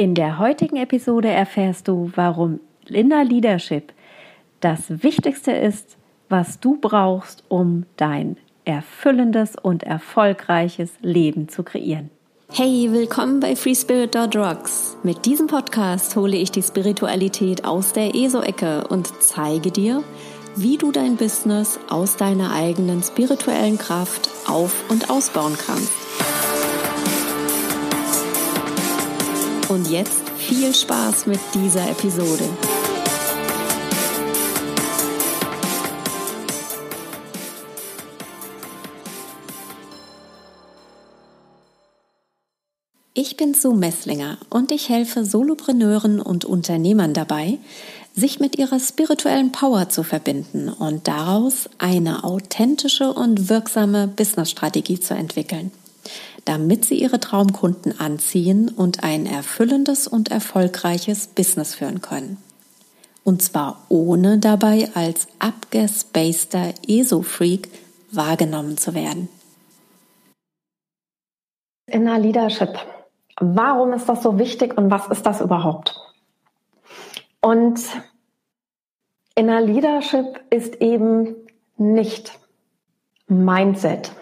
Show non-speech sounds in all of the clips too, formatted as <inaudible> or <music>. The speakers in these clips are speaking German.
In der heutigen Episode erfährst du, warum Inner Leadership das Wichtigste ist, was du brauchst, um dein erfüllendes und erfolgreiches Leben zu kreieren. Hey, willkommen bei FreeSpirit.rocks. Mit diesem Podcast hole ich die Spiritualität aus der ESO-Ecke und zeige dir, wie du dein Business aus deiner eigenen spirituellen Kraft auf- und ausbauen kannst. Und jetzt viel Spaß mit dieser Episode. Ich bin Sue Messlinger und ich helfe Solopreneuren und Unternehmern dabei, sich mit ihrer spirituellen Power zu verbinden und daraus eine authentische und wirksame Businessstrategie zu entwickeln damit sie ihre Traumkunden anziehen und ein erfüllendes und erfolgreiches Business führen können. Und zwar ohne dabei als abgespaceter ESO-Freak wahrgenommen zu werden. Inner Leadership. Warum ist das so wichtig und was ist das überhaupt? Und Inner Leadership ist eben nicht Mindset,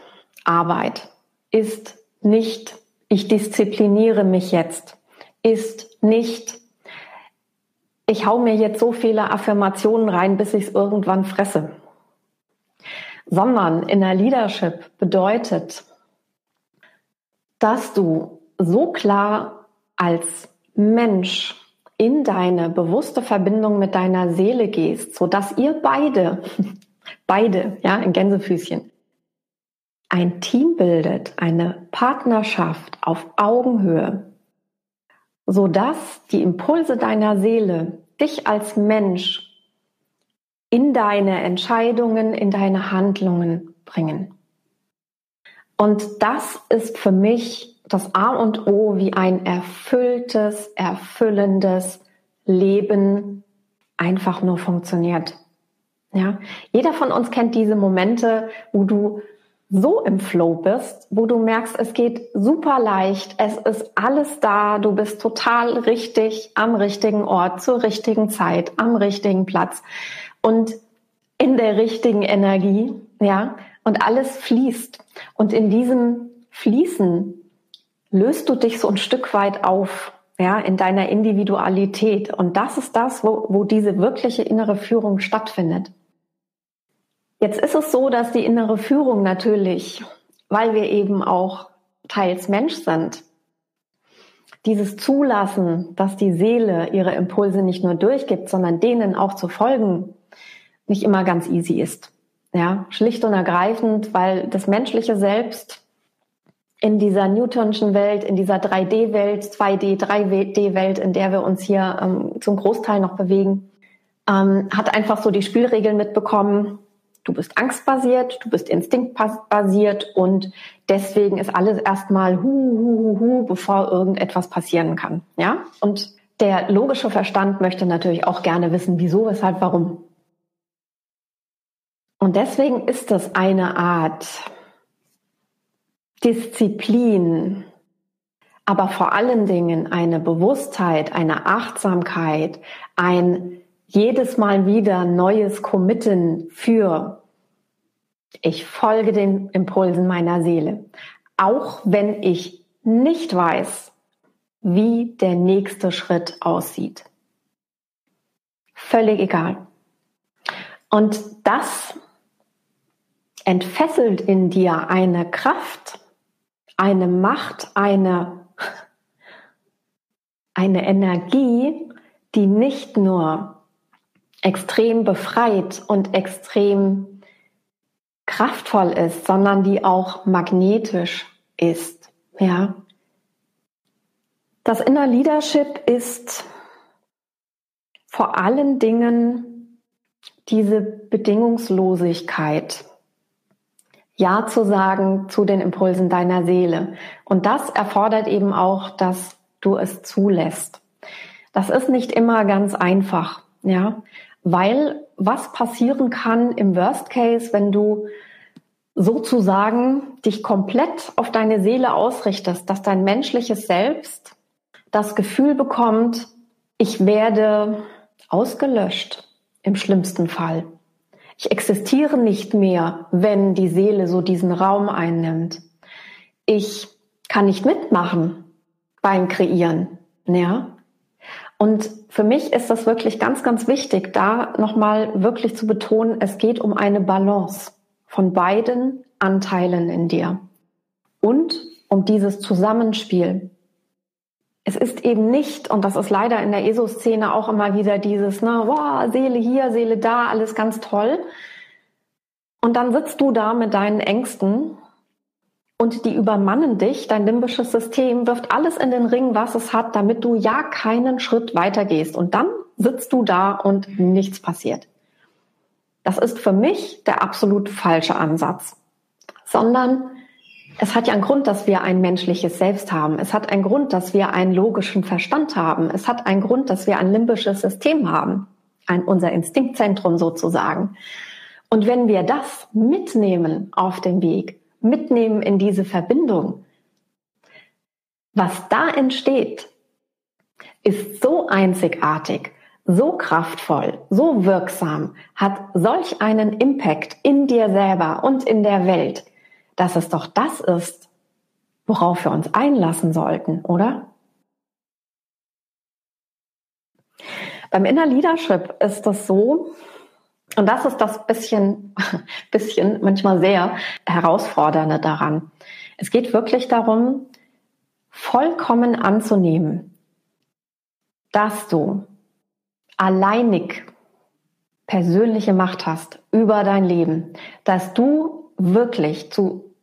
Arbeit, ist nicht, ich diszipliniere mich jetzt, ist nicht, ich hau mir jetzt so viele Affirmationen rein, bis ich es irgendwann fresse. Sondern in der Leadership bedeutet, dass du so klar als Mensch in deine bewusste Verbindung mit deiner Seele gehst, so dass ihr beide, <laughs> beide, ja, in Gänsefüßchen, ein Team bildet, eine Partnerschaft auf Augenhöhe, so dass die Impulse deiner Seele dich als Mensch in deine Entscheidungen, in deine Handlungen bringen. Und das ist für mich das A und O, wie ein erfülltes, erfüllendes Leben einfach nur funktioniert. Ja, jeder von uns kennt diese Momente, wo du so im Flow bist, wo du merkst, es geht super leicht, es ist alles da, du bist total richtig am richtigen Ort, zur richtigen Zeit, am richtigen Platz und in der richtigen Energie, ja, und alles fließt. Und in diesem Fließen löst du dich so ein Stück weit auf, ja, in deiner Individualität. Und das ist das, wo, wo diese wirkliche innere Führung stattfindet. Jetzt ist es so, dass die innere Führung natürlich, weil wir eben auch teils Mensch sind, dieses Zulassen, dass die Seele ihre Impulse nicht nur durchgibt, sondern denen auch zu folgen, nicht immer ganz easy ist. Ja, schlicht und ergreifend, weil das menschliche Selbst in dieser Newtonschen Welt, in dieser 3D-Welt, 2D, 3D-Welt, in der wir uns hier ähm, zum Großteil noch bewegen, ähm, hat einfach so die Spielregeln mitbekommen, Du bist angstbasiert, du bist instinktbasiert und deswegen ist alles erstmal hu, hu, hu, hu, bevor irgendetwas passieren kann. Ja? Und der logische Verstand möchte natürlich auch gerne wissen, wieso, weshalb, warum. Und deswegen ist das eine Art Disziplin, aber vor allen Dingen eine Bewusstheit, eine Achtsamkeit, ein jedes Mal wieder neues Committen für ich folge den Impulsen meiner Seele, auch wenn ich nicht weiß, wie der nächste Schritt aussieht. Völlig egal. Und das entfesselt in dir eine Kraft, eine Macht, eine, eine Energie, die nicht nur extrem befreit und extrem kraftvoll ist, sondern die auch magnetisch ist. Ja. Das Inner Leadership ist vor allen Dingen diese Bedingungslosigkeit. Ja zu sagen zu den Impulsen deiner Seele. Und das erfordert eben auch, dass du es zulässt. Das ist nicht immer ganz einfach. Ja, weil was passieren kann im Worst Case, wenn du sozusagen dich komplett auf deine Seele ausrichtest, dass dein menschliches Selbst das Gefühl bekommt, ich werde ausgelöscht im schlimmsten Fall. Ich existiere nicht mehr, wenn die Seele so diesen Raum einnimmt. Ich kann nicht mitmachen beim Kreieren. Ja? Und für mich ist das wirklich ganz, ganz wichtig, da nochmal wirklich zu betonen, es geht um eine Balance von beiden Anteilen in dir und um dieses Zusammenspiel. Es ist eben nicht, und das ist leider in der ESO-Szene auch immer wieder dieses, ne, wow, Seele hier, Seele da, alles ganz toll. Und dann sitzt du da mit deinen Ängsten und die übermannen dich. Dein limbisches System wirft alles in den Ring, was es hat, damit du ja keinen Schritt weiter gehst. Und dann sitzt du da und nichts passiert. Das ist für mich der absolut falsche Ansatz. Sondern es hat ja einen Grund, dass wir ein menschliches Selbst haben. Es hat einen Grund, dass wir einen logischen Verstand haben. Es hat einen Grund, dass wir ein limbisches System haben. Ein, unser Instinktzentrum sozusagen. Und wenn wir das mitnehmen auf dem Weg, mitnehmen in diese Verbindung. Was da entsteht, ist so einzigartig, so kraftvoll, so wirksam, hat solch einen Impact in dir selber und in der Welt, dass es doch das ist, worauf wir uns einlassen sollten, oder? Beim Inner Leadership ist das so, und das ist das bisschen, <laughs> bisschen, manchmal sehr herausfordernde daran. Es geht wirklich darum, vollkommen anzunehmen, dass du alleinig persönliche Macht hast über dein Leben, dass du wirklich zu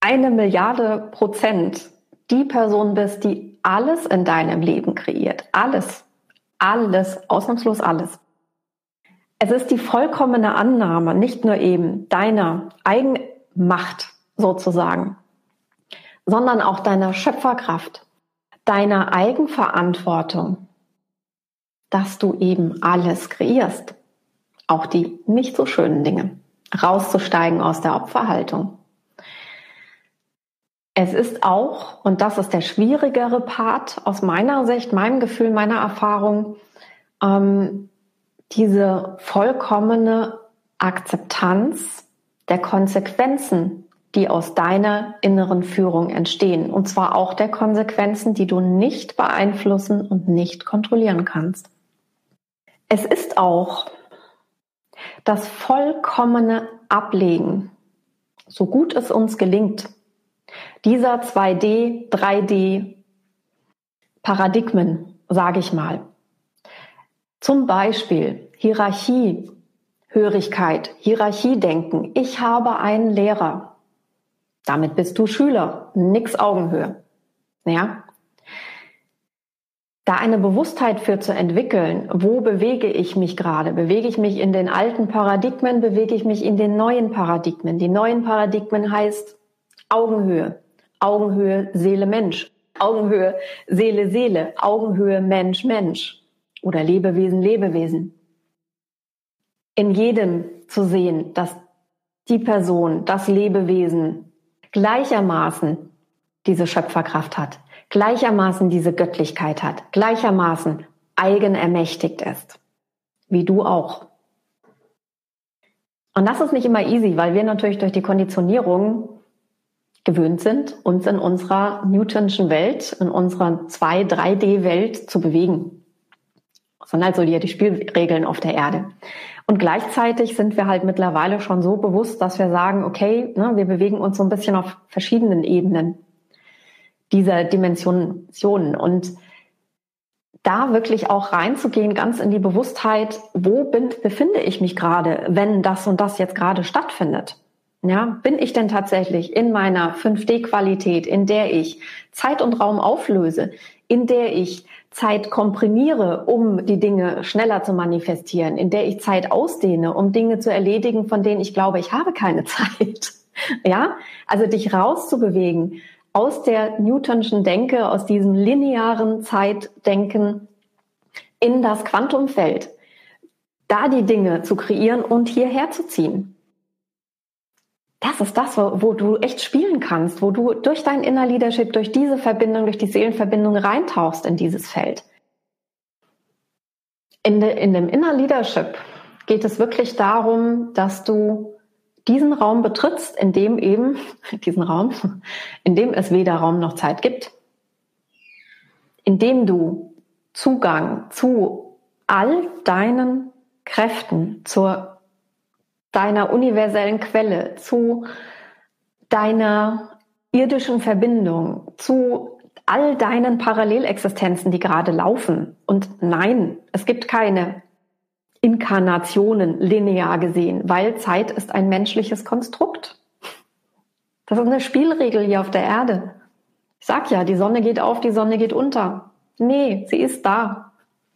eine Milliarde Prozent die Person bist, die alles in deinem Leben kreiert. Alles. Alles. Ausnahmslos alles. Es ist die vollkommene Annahme, nicht nur eben deiner Eigenmacht sozusagen, sondern auch deiner Schöpferkraft, deiner Eigenverantwortung, dass du eben alles kreierst, auch die nicht so schönen Dinge, rauszusteigen aus der Opferhaltung. Es ist auch, und das ist der schwierigere Part aus meiner Sicht, meinem Gefühl, meiner Erfahrung, ähm, diese vollkommene Akzeptanz der Konsequenzen, die aus deiner inneren Führung entstehen. Und zwar auch der Konsequenzen, die du nicht beeinflussen und nicht kontrollieren kannst. Es ist auch das vollkommene Ablegen, so gut es uns gelingt, dieser 2D, 3D Paradigmen, sage ich mal, zum Beispiel Hierarchie, Hörigkeit, Hierarchiedenken. Ich habe einen Lehrer. Damit bist du Schüler, nix Augenhöhe. Ja? Da eine Bewusstheit für zu entwickeln, wo bewege ich mich gerade? Bewege ich mich in den alten Paradigmen? Bewege ich mich in den neuen Paradigmen? Die neuen Paradigmen heißt Augenhöhe. Augenhöhe Seele Mensch. Augenhöhe Seele Seele. Augenhöhe Mensch Mensch oder Lebewesen, Lebewesen. In jedem zu sehen, dass die Person, das Lebewesen gleichermaßen diese Schöpferkraft hat, gleichermaßen diese Göttlichkeit hat, gleichermaßen eigenermächtigt ist, wie du auch. Und das ist nicht immer easy, weil wir natürlich durch die Konditionierung gewöhnt sind, uns in unserer Newtonschen Welt, in unserer 2, 3D-Welt zu bewegen sondern halt so die, die Spielregeln auf der Erde. Und gleichzeitig sind wir halt mittlerweile schon so bewusst, dass wir sagen, okay, ne, wir bewegen uns so ein bisschen auf verschiedenen Ebenen dieser Dimensionen und da wirklich auch reinzugehen, ganz in die Bewusstheit, wo bin, befinde ich mich gerade, wenn das und das jetzt gerade stattfindet. Ja, bin ich denn tatsächlich in meiner 5D-Qualität, in der ich Zeit und Raum auflöse, in der ich Zeit komprimiere, um die Dinge schneller zu manifestieren, in der ich Zeit ausdehne, um Dinge zu erledigen, von denen ich glaube, ich habe keine <laughs> Zeit. Ja, also dich rauszubewegen aus der Newtonschen Denke, aus diesem linearen Zeitdenken in das Quantumfeld, da die Dinge zu kreieren und hierher zu ziehen. Das ist das, wo, wo, du echt spielen kannst, wo du durch dein Inner Leadership, durch diese Verbindung, durch die Seelenverbindung reintauchst in dieses Feld. In, de, in dem Inner Leadership geht es wirklich darum, dass du diesen Raum betrittst, in dem eben, <laughs> diesen Raum, <laughs> in dem es weder Raum noch Zeit gibt, in dem du Zugang zu all deinen Kräften, zur deiner universellen Quelle, zu deiner irdischen Verbindung, zu all deinen Parallelexistenzen, die gerade laufen. Und nein, es gibt keine Inkarnationen linear gesehen, weil Zeit ist ein menschliches Konstrukt. Das ist eine Spielregel hier auf der Erde. Ich sag ja, die Sonne geht auf, die Sonne geht unter. Nee, sie ist da.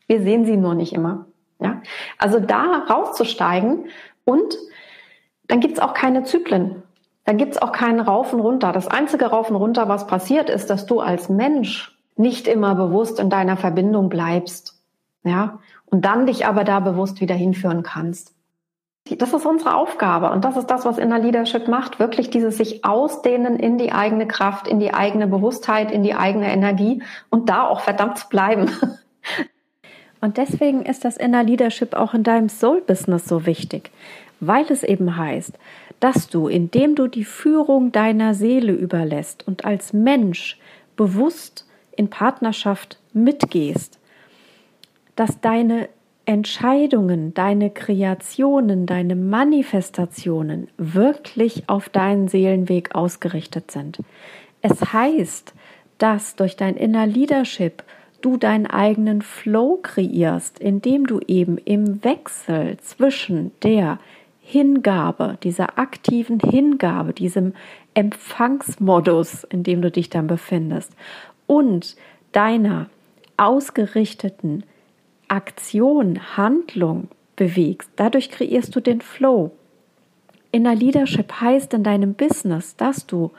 Wir sehen sie nur nicht immer. Ja? Also da rauszusteigen und dann gibt's auch keine Zyklen. Dann gibt's auch keinen Rauf und runter. Das einzige Rauf und runter, was passiert, ist, dass du als Mensch nicht immer bewusst in deiner Verbindung bleibst. Ja, und dann dich aber da bewusst wieder hinführen kannst. Das ist unsere Aufgabe und das ist das, was Inner Leadership macht, wirklich dieses sich ausdehnen in die eigene Kraft, in die eigene Bewusstheit, in die eigene Energie und da auch verdammt bleiben. Und deswegen ist das Inner Leadership auch in deinem Soul-Business so wichtig, weil es eben heißt, dass du, indem du die Führung deiner Seele überlässt und als Mensch bewusst in Partnerschaft mitgehst, dass deine Entscheidungen, deine Kreationen, deine Manifestationen wirklich auf deinen Seelenweg ausgerichtet sind. Es heißt, dass durch dein Inner Leadership du deinen eigenen Flow kreierst, indem du eben im Wechsel zwischen der Hingabe, dieser aktiven Hingabe, diesem Empfangsmodus, in dem du dich dann befindest, und deiner ausgerichteten Aktion, Handlung bewegst. Dadurch kreierst du den Flow. Inner Leadership heißt in deinem Business, dass du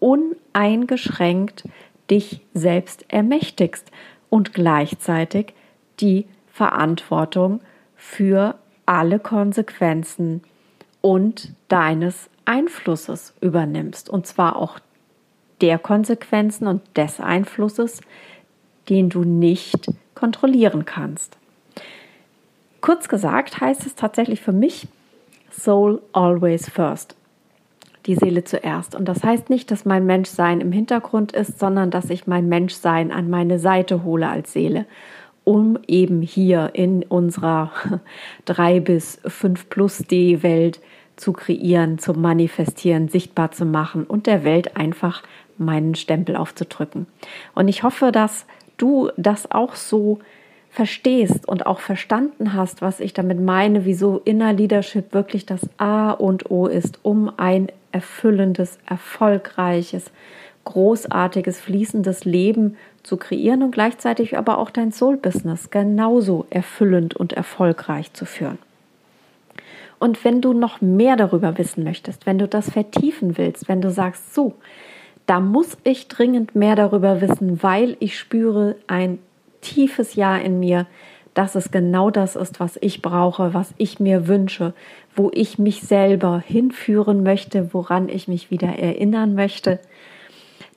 uneingeschränkt dich selbst ermächtigst und gleichzeitig die Verantwortung für alle Konsequenzen und deines Einflusses übernimmst. Und zwar auch der Konsequenzen und des Einflusses, den du nicht kontrollieren kannst. Kurz gesagt heißt es tatsächlich für mich Soul always first. Die Seele zuerst. Und das heißt nicht, dass mein Menschsein im Hintergrund ist, sondern dass ich mein Menschsein an meine Seite hole als Seele, um eben hier in unserer <laughs> 3 bis 5 plus D Welt zu kreieren, zu manifestieren, sichtbar zu machen und der Welt einfach meinen Stempel aufzudrücken. Und ich hoffe, dass du das auch so verstehst und auch verstanden hast, was ich damit meine, wieso Inner Leadership wirklich das A und O ist, um ein erfüllendes, erfolgreiches, großartiges, fließendes Leben zu kreieren und gleichzeitig aber auch dein Soul-Business genauso erfüllend und erfolgreich zu führen. Und wenn du noch mehr darüber wissen möchtest, wenn du das vertiefen willst, wenn du sagst, so, da muss ich dringend mehr darüber wissen, weil ich spüre ein tiefes Ja in mir, dass es genau das ist, was ich brauche, was ich mir wünsche, wo ich mich selber hinführen möchte, woran ich mich wieder erinnern möchte,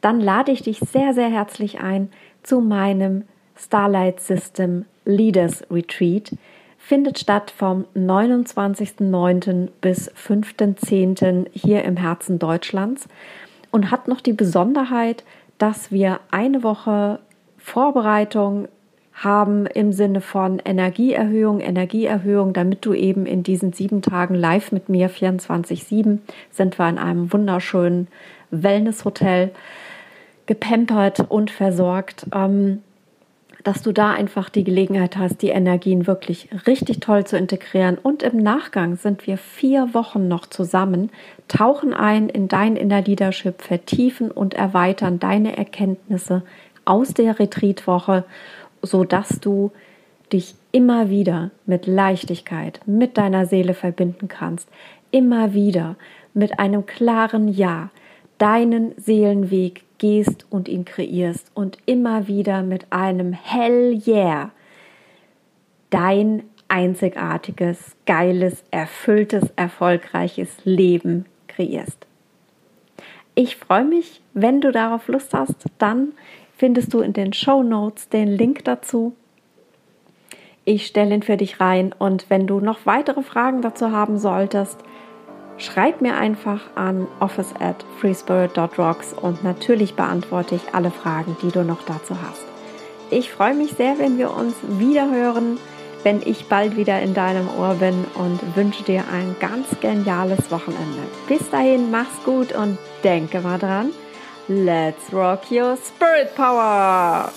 dann lade ich dich sehr, sehr herzlich ein zu meinem Starlight System Leaders Retreat. Findet statt vom 29.09. bis 5.10. hier im Herzen Deutschlands und hat noch die Besonderheit, dass wir eine Woche Vorbereitung haben im Sinne von Energieerhöhung, Energieerhöhung, damit du eben in diesen sieben Tagen live mit mir 24-7 sind wir in einem wunderschönen Wellnesshotel gepampert und versorgt. Ähm, dass du da einfach die Gelegenheit hast, die Energien wirklich richtig toll zu integrieren. Und im Nachgang sind wir vier Wochen noch zusammen, tauchen ein in dein Inner Leadership, vertiefen und erweitern deine Erkenntnisse aus der Retreatwoche, sodass du dich immer wieder mit Leichtigkeit, mit deiner Seele verbinden kannst, immer wieder mit einem klaren Ja, deinen Seelenweg gehst und ihn kreierst und immer wieder mit einem Hell yeah dein einzigartiges, geiles, erfülltes, erfolgreiches Leben kreierst. Ich freue mich, wenn du darauf Lust hast, dann findest du in den Show Notes den Link dazu. Ich stelle ihn für dich rein und wenn du noch weitere Fragen dazu haben solltest, schreib mir einfach an office at freespirit.rocks und natürlich beantworte ich alle Fragen, die du noch dazu hast. Ich freue mich sehr, wenn wir uns wieder hören, wenn ich bald wieder in deinem Ohr bin und wünsche dir ein ganz geniales Wochenende. Bis dahin, mach's gut und denke mal dran, let's rock your spirit power!